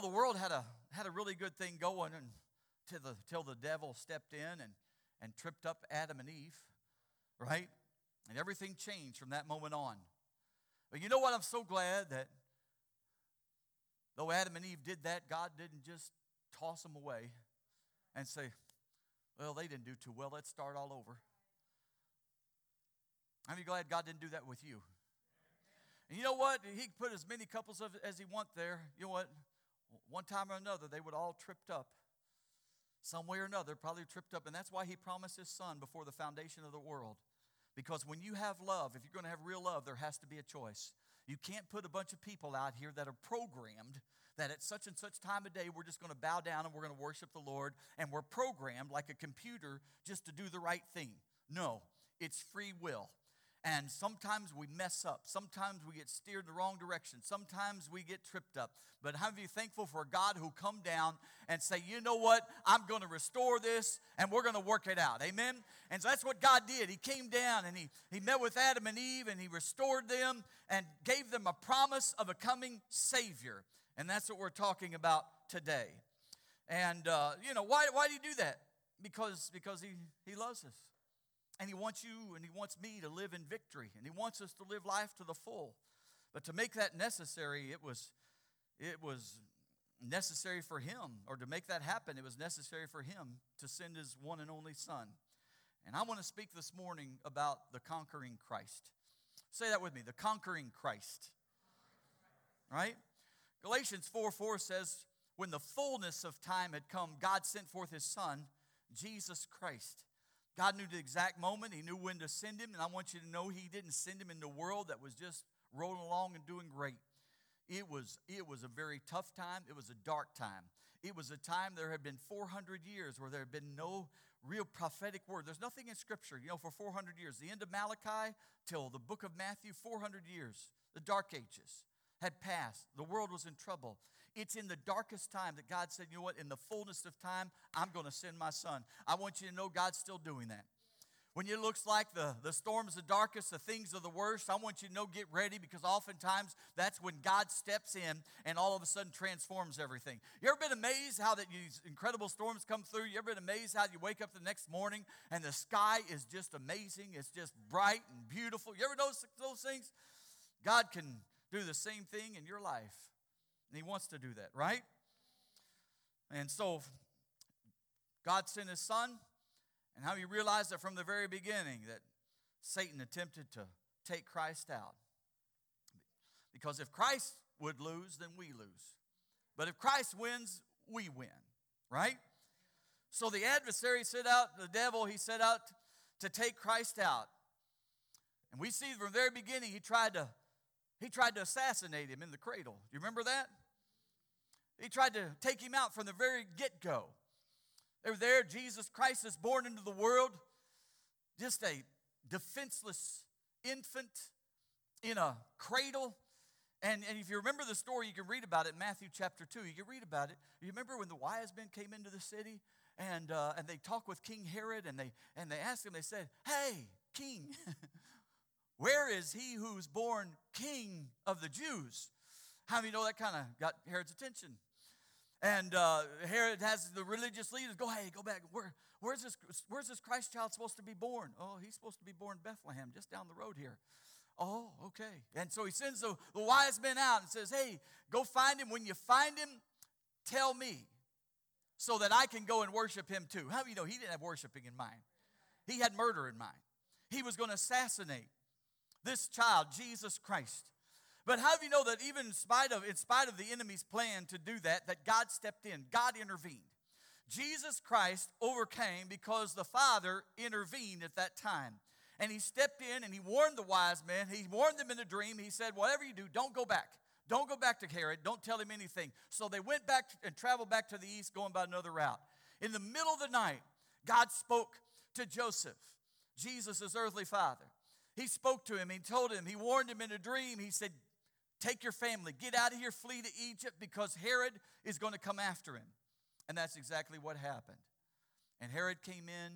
the world had a, had a really good thing going until the, till the devil stepped in and, and tripped up Adam and Eve, right? And everything changed from that moment on. But you know what? I'm so glad that though Adam and Eve did that, God didn't just toss them away and say, well, they didn't do too well. Let's start all over. I'm glad God didn't do that with you. And you know what? He put as many couples as he want there. You know what? One time or another, they would all tripped up. Some way or another, probably tripped up. And that's why he promised his son before the foundation of the world. Because when you have love, if you're going to have real love, there has to be a choice. You can't put a bunch of people out here that are programmed that at such and such time of day we're just going to bow down and we're going to worship the Lord and we're programmed like a computer just to do the right thing. No, it's free will. And sometimes we mess up. Sometimes we get steered in the wrong direction. Sometimes we get tripped up. But how are you thankful for God who come down and say, you know what? I'm going to restore this and we're going to work it out. Amen? And so that's what God did. He came down and he, he met with Adam and Eve and he restored them and gave them a promise of a coming Savior. And that's what we're talking about today. And, uh, you know, why, why do you do that? Because, because he, he loves us. And He wants you and He wants me to live in victory. And He wants us to live life to the full. But to make that necessary, it was, it was necessary for Him, or to make that happen, it was necessary for Him to send His one and only Son. And I want to speak this morning about the conquering Christ. Say that with me the conquering Christ. Right? Galatians 4 4 says, When the fullness of time had come, God sent forth His Son, Jesus Christ God knew the exact moment. He knew when to send him. And I want you to know He didn't send him in the world that was just rolling along and doing great. It was, it was a very tough time. It was a dark time. It was a time there had been 400 years where there had been no real prophetic word. There's nothing in Scripture, you know, for 400 years. The end of Malachi till the book of Matthew, 400 years. The dark ages had passed. The world was in trouble. It's in the darkest time that God said, you know what, in the fullness of time, I'm going to send my son. I want you to know God's still doing that. When it looks like the, the storm's the darkest, the things are the worst, I want you to know get ready because oftentimes that's when God steps in and all of a sudden transforms everything. You ever been amazed how that these incredible storms come through? You ever been amazed how you wake up the next morning and the sky is just amazing? It's just bright and beautiful. You ever notice those things? God can do the same thing in your life. And He wants to do that, right? And so God sent His Son, and how He realized that from the very beginning that Satan attempted to take Christ out. Because if Christ would lose, then we lose. But if Christ wins, we win, right? So the adversary set out, the devil, he set out to take Christ out. And we see from the very beginning, he tried to he tried to assassinate him in the cradle. Do you remember that? He tried to take him out from the very get go. They were there. Jesus Christ is born into the world, just a defenseless infant in a cradle. And, and if you remember the story, you can read about it in Matthew chapter 2. You can read about it. You remember when the wise men came into the city and, uh, and they talked with King Herod and they, and they asked him, they said, Hey, king, where is he who's born king of the Jews? How do you know that kind of got Herod's attention? And uh, Herod has the religious leaders go, hey, go back. Where, where's, this, where's this Christ child supposed to be born? Oh, he's supposed to be born in Bethlehem, just down the road here. Oh, okay. And so he sends the, the wise men out and says, hey, go find him. When you find him, tell me so that I can go and worship him too. How do you know he didn't have worshiping in mind? He had murder in mind. He was going to assassinate this child, Jesus Christ. But how do you know that even in spite of in spite of the enemy's plan to do that, that God stepped in, God intervened. Jesus Christ overcame because the Father intervened at that time. And he stepped in and he warned the wise men. He warned them in a dream. He said, Whatever you do, don't go back. Don't go back to Herod. Don't tell him anything. So they went back and traveled back to the east, going by another route. In the middle of the night, God spoke to Joseph, Jesus' earthly father. He spoke to him. He told him, he warned him in a dream. He said, Take your family, get out of here, flee to Egypt because Herod is going to come after him. And that's exactly what happened. And Herod came in,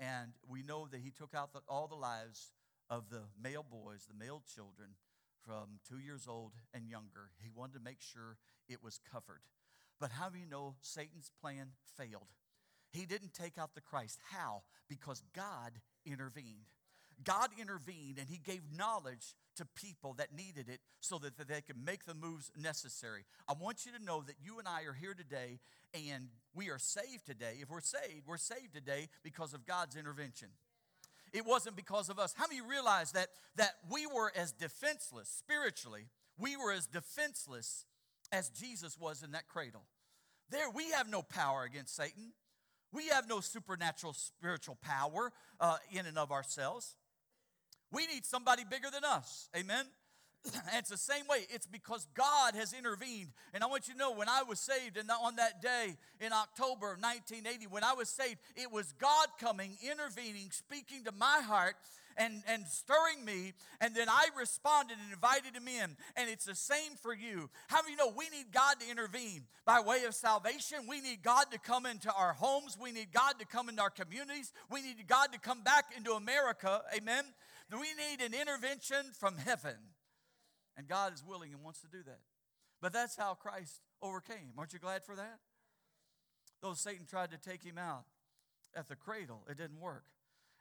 and we know that he took out the, all the lives of the male boys, the male children from two years old and younger. He wanted to make sure it was covered. But how do you know Satan's plan failed? He didn't take out the Christ. How? Because God intervened. God intervened and He gave knowledge to people that needed it so that, they could make the moves necessary. I want you to know that you and I are here today and we are saved today. If we're saved, we're saved today because of God's intervention. It wasn't because of us. How many realize that, that we were as defenseless spiritually? We were as defenseless as Jesus was in that cradle. There, we have no power against Satan. We have no supernatural spiritual power uh, in and of ourselves. We need somebody bigger than us. Amen? and it's the same way. It's because God has intervened. And I want you to know when I was saved and on that day in October of 1980, when I was saved, it was God coming, intervening, speaking to my heart and, and stirring me. And then I responded and invited him in. And it's the same for you. How many know we need God to intervene by way of salvation? We need God to come into our homes. We need God to come into our communities. We need God to come back into America. Amen. We need an intervention from heaven. And God is willing and wants to do that. But that's how Christ overcame. Aren't you glad for that? Though Satan tried to take him out at the cradle, it didn't work.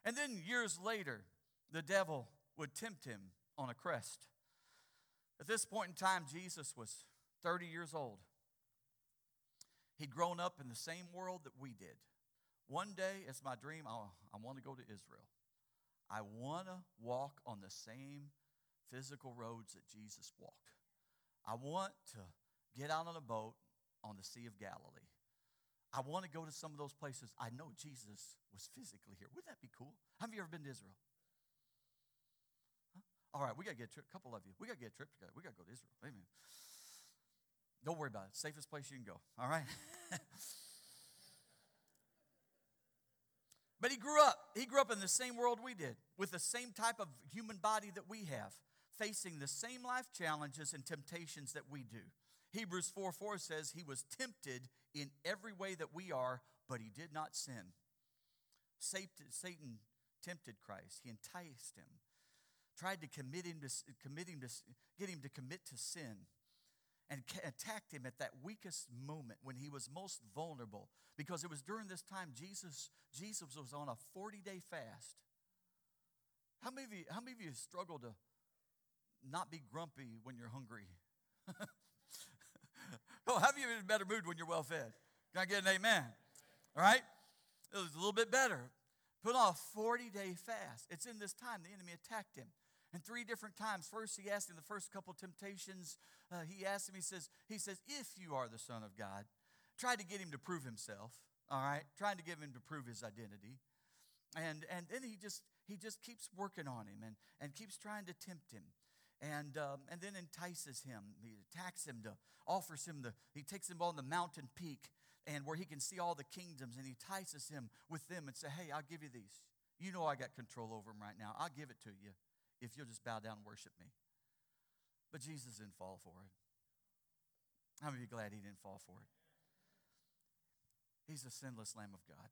And then years later, the devil would tempt him on a crest. At this point in time, Jesus was 30 years old. He'd grown up in the same world that we did. One day, it's my dream, I, I want to go to Israel. I want to walk on the same physical roads that Jesus walked. I want to get out on a boat on the Sea of Galilee. I want to go to some of those places. I know Jesus was physically here. Wouldn't that be cool? Have you ever been to Israel? Huh? All right, we got to get a, trip, a couple of you. We got to get a trip together. We got to go to Israel. Amen. Don't worry about it. Safest place you can go. All right? but he grew up. He grew up in the same world we did, with the same type of human body that we have facing the same life challenges and temptations that we do. Hebrews 4 4 says he was tempted in every way that we are, but he did not sin. Satan tempted Christ, he enticed him, tried to commit him to, commit him to get him to commit to sin and attacked him at that weakest moment when he was most vulnerable because it was during this time jesus jesus was on a 40 day fast how many of you how many of you struggle to not be grumpy when you're hungry. oh, have you in a better mood when you're well fed? Can I get an amen? All right? It was a little bit better. Put on a 40 day fast. It's in this time the enemy attacked him. And three different times. First, he asked him the first couple temptations. Uh, he asked him, he says, he says, if you are the Son of God, tried to get him to prove himself, all right? Trying to get him to prove his identity. And, and then he just, he just keeps working on him and, and keeps trying to tempt him and, um, and then entices him. He attacks him to offers him the, he takes him on the mountain peak and where he can see all the kingdoms and he entices him with them and say, hey, I'll give you these. You know I got control over them right now. I'll give it to you if you'll just bow down and worship me. But Jesus didn't fall for it. How many of you glad he didn't fall for it? He's the sinless Lamb of God.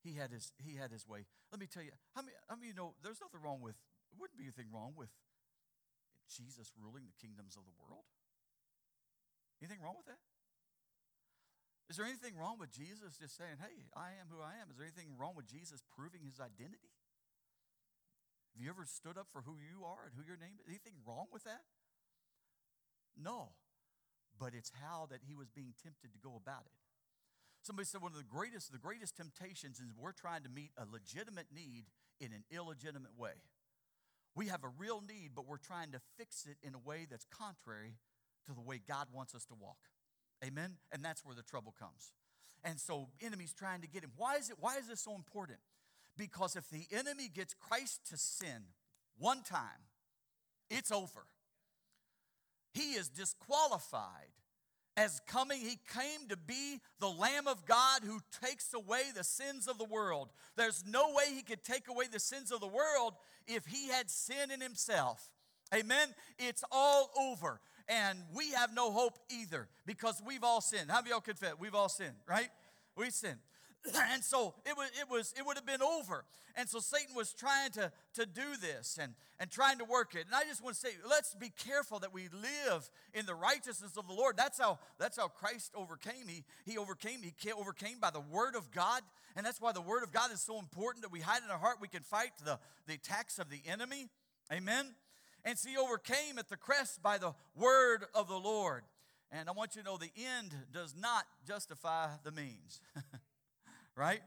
He had his, he had his way. Let me tell you, how many, how many you know there's nothing wrong with, wouldn't be anything wrong with Jesus ruling the kingdoms of the world? Anything wrong with that? Is there anything wrong with Jesus just saying, hey, I am who I am? Is there anything wrong with Jesus proving his identity? Have you ever stood up for who you are and who your name is? Anything wrong with that? No. But it's how that he was being tempted to go about it. Somebody said one of the greatest, the greatest temptations is we're trying to meet a legitimate need in an illegitimate way. We have a real need, but we're trying to fix it in a way that's contrary to the way God wants us to walk. Amen? And that's where the trouble comes. And so enemies trying to get him. Why is it why is this so important? Because if the enemy gets Christ to sin one time, it's over. He is disqualified as coming. He came to be the Lamb of God who takes away the sins of the world. There's no way he could take away the sins of the world if he had sin in himself. Amen. It's all over. And we have no hope either because we've all sinned. How many y'all confess? We've all sinned, right? We sinned. and so it was it was it would have been over. And so satan was trying to to do this and and trying to work it. And i just want to say let's be careful that we live in the righteousness of the lord. That's how that's how christ overcame. He he overcame he overcame by the word of god. And that's why the word of god is so important that we hide in our heart. We can fight the the attacks of the enemy. Amen? And so he overcame at the crest by the word of the lord. And i want you to know the end does not justify the means right?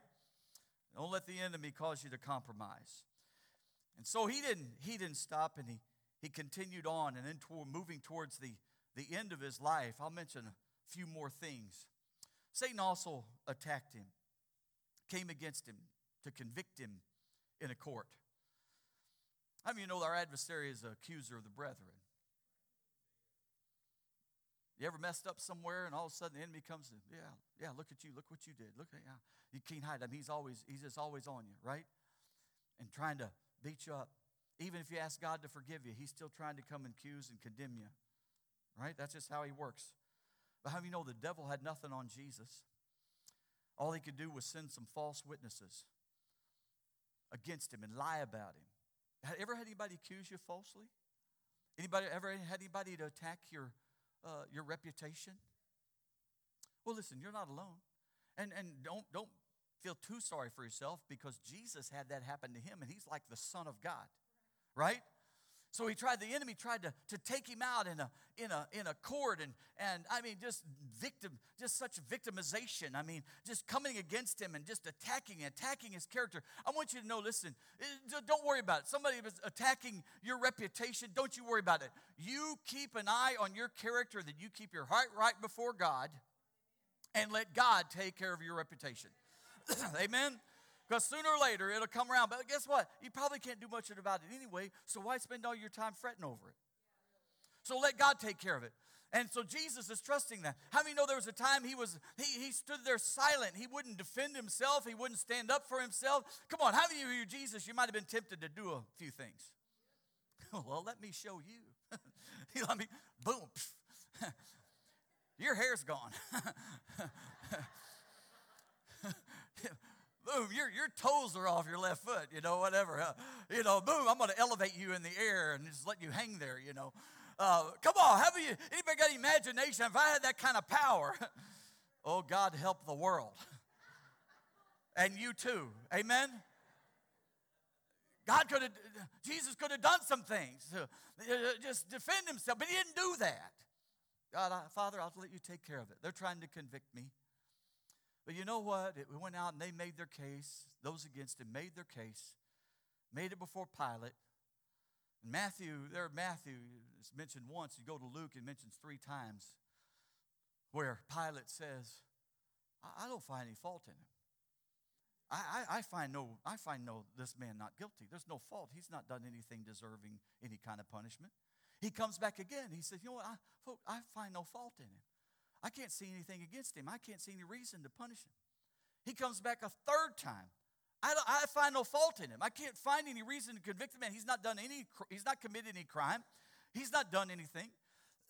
Don't let the enemy cause you to compromise. And so he didn't, he didn't stop and he, he continued on and then toward, moving towards the, the end of his life. I'll mention a few more things. Satan also attacked him, came against him to convict him in a court. How many you know our adversary is the accuser of the brethren? You ever messed up somewhere and all of a sudden the enemy comes and, yeah, yeah, look at you, look what you did. Look at yeah. You can't hide him. He's always, he's just always on you, right? And trying to beat you up. Even if you ask God to forgive you, he's still trying to come and accuse and condemn you. Right? That's just how he works. But how do you know the devil had nothing on Jesus? All he could do was send some false witnesses against him and lie about him. Have ever had anybody accuse you falsely? Anybody ever had anybody to attack your uh, your reputation? Well, listen, you're not alone. And, and don't, don't feel too sorry for yourself because Jesus had that happen to him and he's like the Son of God, right? So he tried, the enemy tried to, to take him out in a, in a, in a court and, and I mean, just victim, just such victimization. I mean, just coming against him and just attacking, attacking his character. I want you to know, listen, eh, don't worry about it. Somebody was attacking your reputation. Don't you worry about it. You keep an eye on your character, that you keep your heart right before God and let God take care of your reputation. Amen. Because sooner or later it'll come around. But guess what? You probably can't do much about it anyway, so why spend all your time fretting over it? So let God take care of it. And so Jesus is trusting that. How many know there was a time he was he, he stood there silent. He wouldn't defend himself. He wouldn't stand up for himself. Come on, how many of you Jesus, you might have been tempted to do a few things. well, let me show you. he let me boom. Your hair's gone. Boom, your, your toes are off your left foot, you know, whatever. You know, boom, I'm going to elevate you in the air and just let you hang there, you know. Uh, come on, have you, anybody got imagination? If I had that kind of power, oh, God help the world. And you too. Amen? God could have, Jesus could have done some things to uh, just defend himself, but he didn't do that. God, I, Father, I'll let you take care of it. They're trying to convict me. But you know what? It went out and they made their case. Those against him made their case, made it before Pilate. And Matthew, there, Matthew is mentioned once. You go to Luke, it mentions three times where Pilate says, I, I don't find any fault in him. I, I, I, find no, I find no, this man not guilty. There's no fault. He's not done anything deserving any kind of punishment. He comes back again. He says, You know what? I, I find no fault in him. I can't see anything against him. I can't see any reason to punish him. He comes back a third time. I, I find no fault in him. I can't find any reason to convict the man. He's not done any, he's not committed any crime. He's not done anything.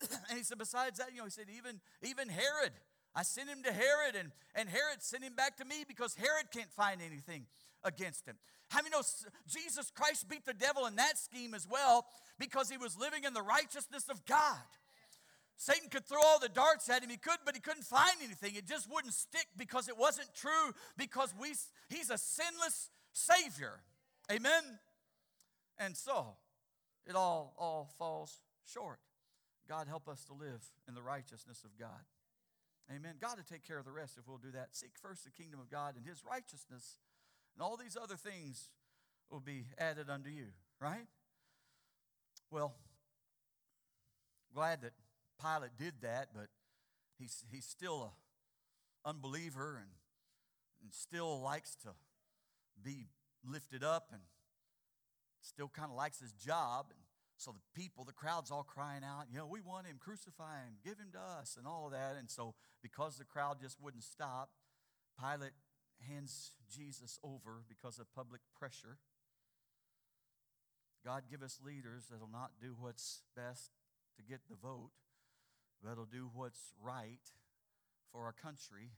and he said, besides that, you know, he said, even, even Herod, I sent him to Herod, and, and Herod sent him back to me because Herod can't find anything against him. How many know Jesus Christ beat the devil in that scheme as well because he was living in the righteousness of God? Satan could throw all the darts at him. He could, but he couldn't find anything. It just wouldn't stick because it wasn't true, because we, he's a sinless Savior. Amen? And so, it all, all falls short. God help us to live in the righteousness of God. Amen. God will take care of the rest if we'll do that. Seek first the kingdom of God and his righteousness, and all these other things will be added unto you, right? Well, glad that Pilate did that, but he's, he's still an unbeliever and, and still likes to be lifted up and still kind of likes his job. And so the people, the crowd's all crying out, you know, we want him, crucify him, give him to us, and all of that. And so because the crowd just wouldn't stop, Pilate hands Jesus over because of public pressure. God give us leaders that'll not do what's best to get the vote, that'll do what's right for our country,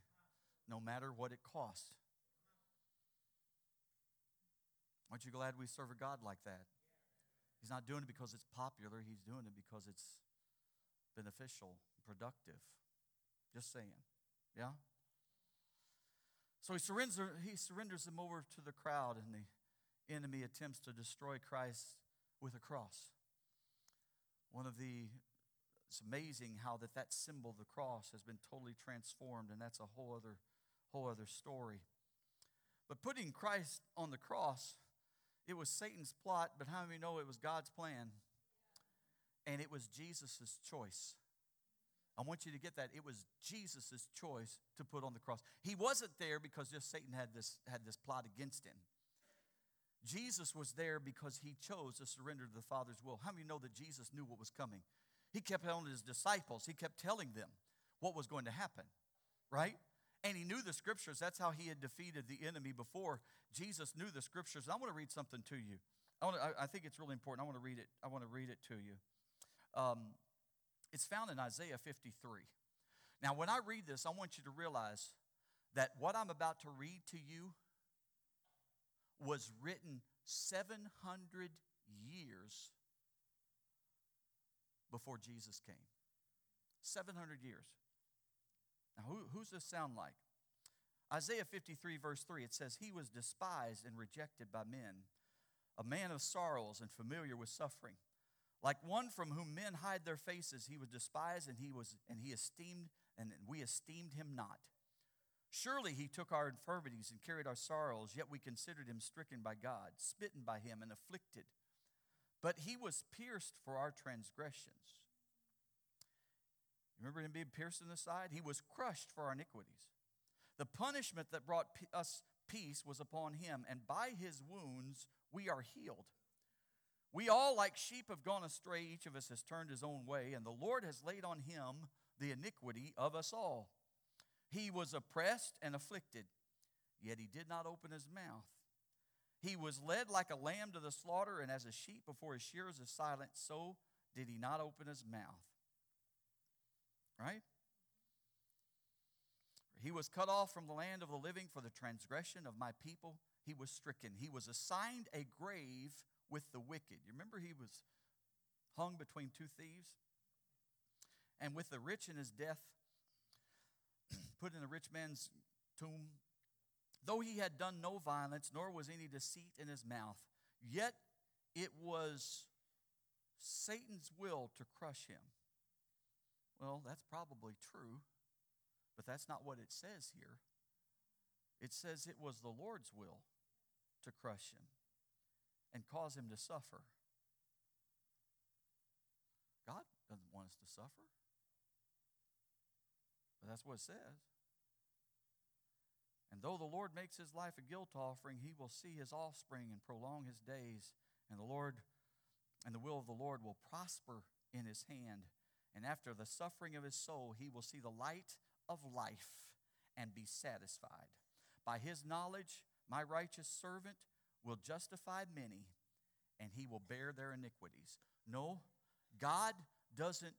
no matter what it costs. Aren't you glad we serve a God like that? He's not doing it because it's popular, He's doing it because it's beneficial, productive. Just saying. Yeah? So he surrenders, he surrenders them over to the crowd, and the enemy attempts to destroy Christ with a cross. One of the, it's amazing how that, that symbol, the cross, has been totally transformed, and that's a whole other, whole other story. But putting Christ on the cross, it was Satan's plot, but how many know it was God's plan? And it was Jesus' choice. I want you to get that. It was Jesus' choice to put on the cross. He wasn't there because just Satan had this, had this plot against him. Jesus was there because he chose to surrender to the Father's will. How many know that Jesus knew what was coming? He kept telling his disciples, he kept telling them what was going to happen, right? And he knew the scriptures. That's how he had defeated the enemy before. Jesus knew the scriptures. I want to read something to you. I, want to, I, think it's really important. I want to read it. I want to read it to you. Um, it's found in Isaiah 53. Now, when I read this, I want you to realize that what I'm about to read to you was written 700 years before Jesus came. 700 years. Now, who, who's this sound like? Isaiah 53, verse 3, it says, He was despised and rejected by men, a man of sorrows and familiar with suffering. Like one from whom men hide their faces, he was despised and he was and he esteemed and we esteemed him not. Surely he took our infirmities and carried our sorrows, yet we considered him stricken by God, smitten by him and afflicted. But he was pierced for our transgressions. Remember him being pierced in the side? He was crushed for our iniquities. The punishment that brought us peace was upon him, and by his wounds we are healed. We all, like sheep, have gone astray. Each of us has turned his own way, and the Lord has laid on him the iniquity of us all. He was oppressed and afflicted, yet he did not open his mouth. He was led like a lamb to the slaughter, and as a sheep before his shearers is silent, so did he not open his mouth. Right? He was cut off from the land of the living for the transgression of my people. He was stricken. He was assigned a grave with the wicked. You remember he was hung between two thieves? And with the rich in his death, put in the rich man's tomb. Though he had done no violence, nor was any deceit in his mouth, yet it was Satan's will to crush him. Well, that's probably true, but that's not what it says here. It says it was the Lord's will to crush him and cause him to suffer. God doesn't want us to suffer. But that's what it says. And though the Lord makes his life a guilt offering, he will see his offspring and prolong his days. And the Lord and the will of the Lord will prosper in his hand. And after the suffering of his soul, he will see the light of life and be satisfied. By his knowledge, my righteous servant will justify many, and he will bear their iniquities. No, God doesn't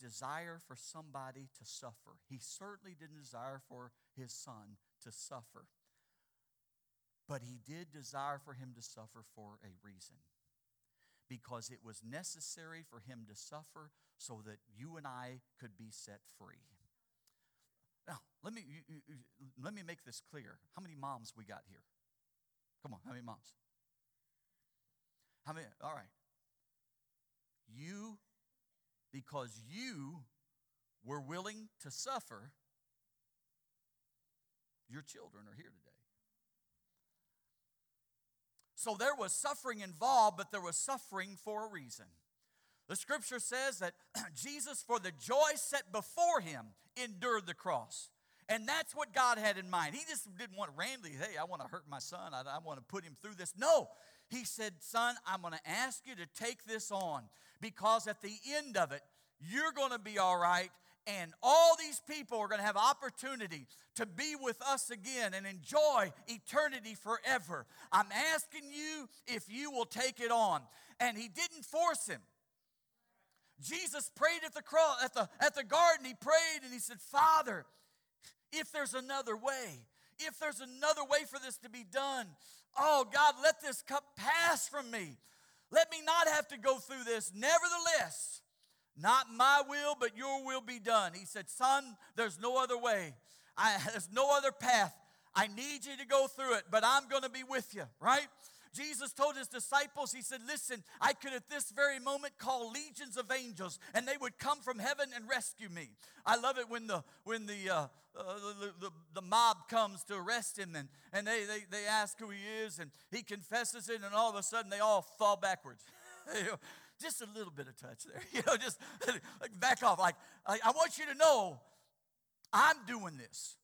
desire for somebody to suffer. He certainly didn't desire for his son to suffer. But he did desire for him to suffer for a reason. Because it was necessary for him to suffer so that you and I could be set free. Now, let me, let me make this clear. How many moms we got here? Come on, how many moms? How many? All right. You, because you were willing to suffer, your children are here today. So there was suffering involved, but there was suffering for a reason. The scripture says that Jesus, for the joy set before him, endured the cross. And that's what God had in mind. He just didn't want randomly, hey, I want to hurt my son. I, I want to put him through this. No. He said, son, I'm going to ask you to take this on because at the end of it, you're going to be all right. And all these people are going to have opportunity to be with us again and enjoy eternity forever. I'm asking you if you will take it on. And he didn't force him. Jesus prayed at the cross, at the, at the garden. He prayed and he said, Father, if there's another way, if there's another way for this to be done, oh God, let this cup pass from me. Let me not have to go through this. Nevertheless, not my will, but your will be done. He said, Son, there's no other way. I, there's no other path. I need you to go through it, but I'm going to be with you, right? Jesus told his disciples, He said, Listen, I could at this very moment call legions of angels, and they would come from heaven and rescue me. I love it when the when the uh, uh, the, the, the, mob comes to arrest him, and, and they, they, they ask who he is, and he confesses it, and all of a sudden they all fall backwards. just a little bit of touch there, you know, just like back off. Like, I, I want you to know, I'm doing this.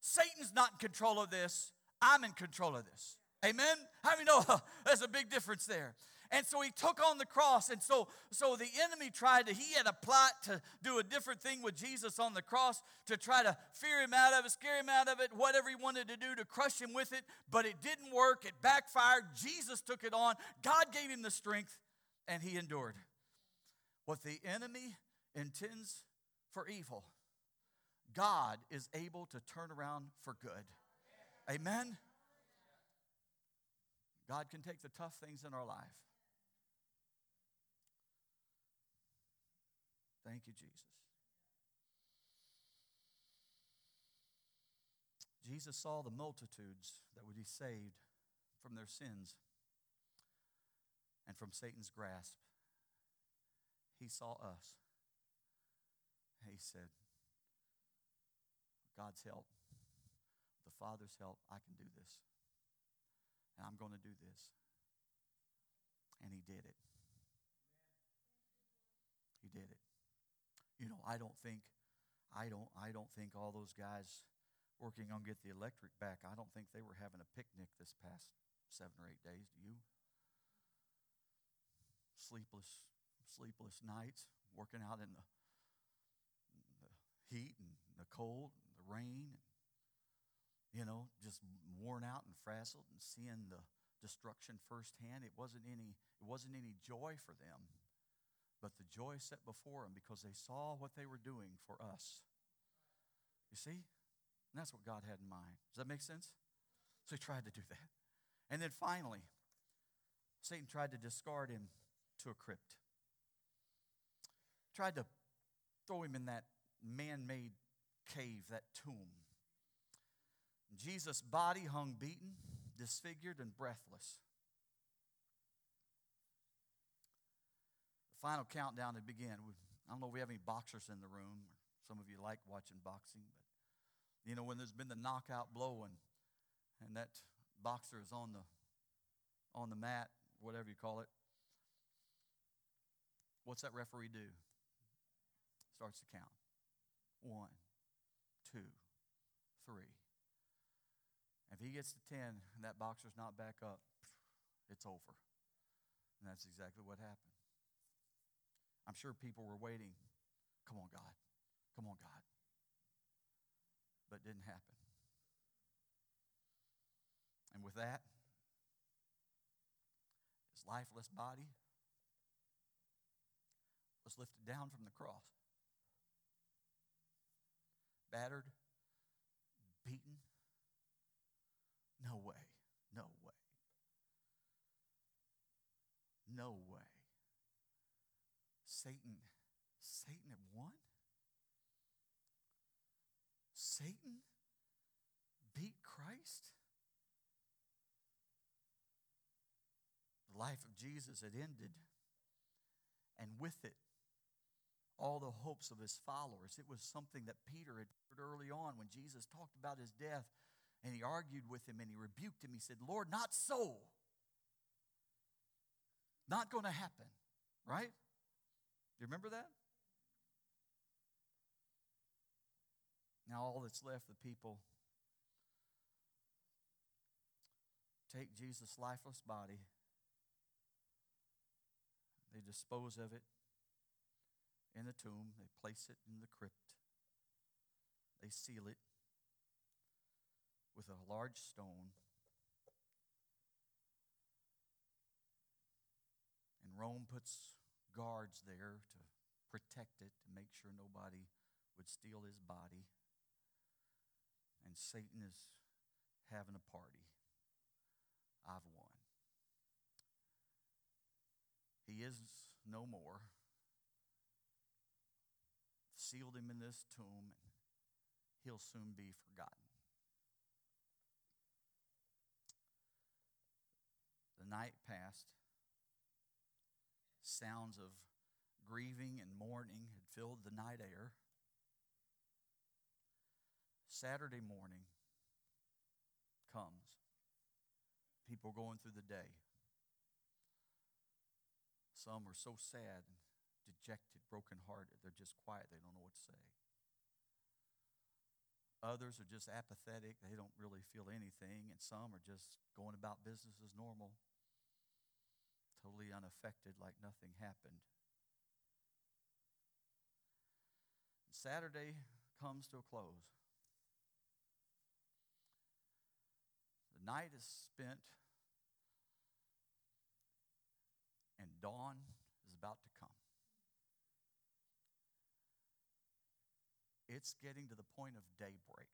Satan's not in control of this. I'm in control of this. Amen? How do you know there's a big difference there? And so he took on the cross. And so, so the enemy tried to, he had a plot to do a different thing with Jesus on the cross to try to fear him out of it, scare him out of it, whatever he wanted to do to crush him with it. But it didn't work. It backfired. Jesus took it on. God gave him the strength, and he endured. What the enemy intends for evil, God is able to turn around for good. Amen? God can take the tough things in our life. Thank you, Jesus. Jesus saw the multitudes that would be saved from their sins and from Satan's grasp. He saw us. He said, God's help, the Father's help, I can do this and I'm going to do this. And he did it. He did it. You know, I don't think, I don't, I don't think all those guys working on get the electric back, I don't think they were having a picnic this past seven or eight days. Do you? Sleepless, sleepless nights, working out in the, the heat and the cold, and the rain, you know, just worn out and frazzled and seeing the destruction firsthand. It wasn't any, it wasn't any joy for them, but the joy set before them because they saw what they were doing for us. You see? And that's what God had in mind. Does that make sense? So he tried to do that. And then finally, Satan tried to discard him to a crypt. Tried to throw him in that man made cave, that tomb. Jesus' body hung beaten, disfigured, and breathless. The final countdown had begun. I don't know if we have any boxers in the room. Some of you like watching boxing, but you know when there's been the knockout blow and, and that boxer is on the on the mat, whatever you call it. What's that referee do? Starts to count. One, two, three. If he gets to 10 and that boxer's not back up, it's over. And that's exactly what happened. I'm sure people were waiting. Come on, God. Come on, God. But it didn't happen. And with that, his lifeless body was lifted down from the cross. Battered, beaten, no way. No way. No way. Satan, Satan had won? Satan beat Christ? The life of Jesus had ended, and with it, all the hopes of his followers. It was something that Peter had heard early on when Jesus talked about his death. And he argued with him and he rebuked him. He said, Lord, not so. Not going to happen, right? Do you remember that? Now, all that's left, the people take Jesus' lifeless body, they dispose of it in the tomb, they place it in the crypt, they seal it, with a large stone. And Rome puts guards there to protect it, to make sure nobody would steal his body. And Satan is having a party. I've won. He is no more. Sealed him in this tomb, and he'll soon be forgotten. The night passed. Sounds of grieving and mourning had filled the night air. Saturday morning comes. People going through the day. Some are so sad dejected, brokenhearted, they're just quiet, they don't know what to say. Others are just apathetic, they don't really feel anything, and some are just going about business as normal, totally unaffected, like nothing happened. Saturday comes to a close. The night is spent, and dawn is about to come. It's getting to the point of daybreak.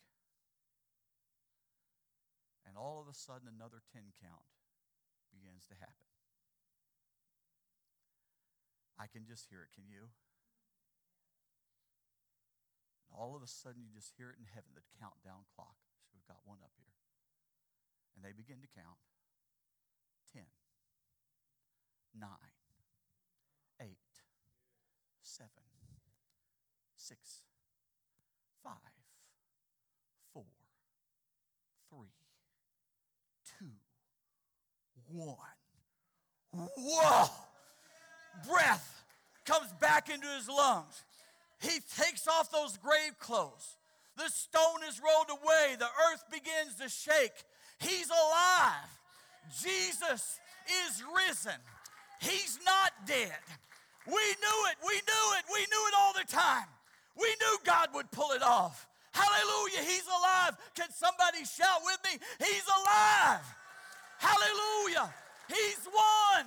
And all of a sudden, another 10 count begins to happen. I can just hear it. Can you? And all of a sudden, you just hear it in heaven, the countdown clock. So we've got one up here. And they begin to count 10, 9, 8, 7, 6, five, four, three, two, one. Whoa! Breath comes back into his lungs. He takes off those grave clothes. The stone is rolled away. The earth begins to shake. He's alive. Jesus is risen. He's not dead. We knew it. We knew it. We knew it all the time. We knew God would pull it off. Hallelujah. He's alive. Can somebody shout with me? He's alive. Hallelujah. He's won.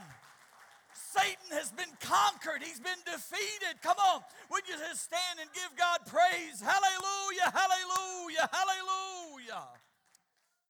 Satan has been conquered. He's been defeated. Come on. Would you just stand and give God praise? Hallelujah, hallelujah, hallelujah.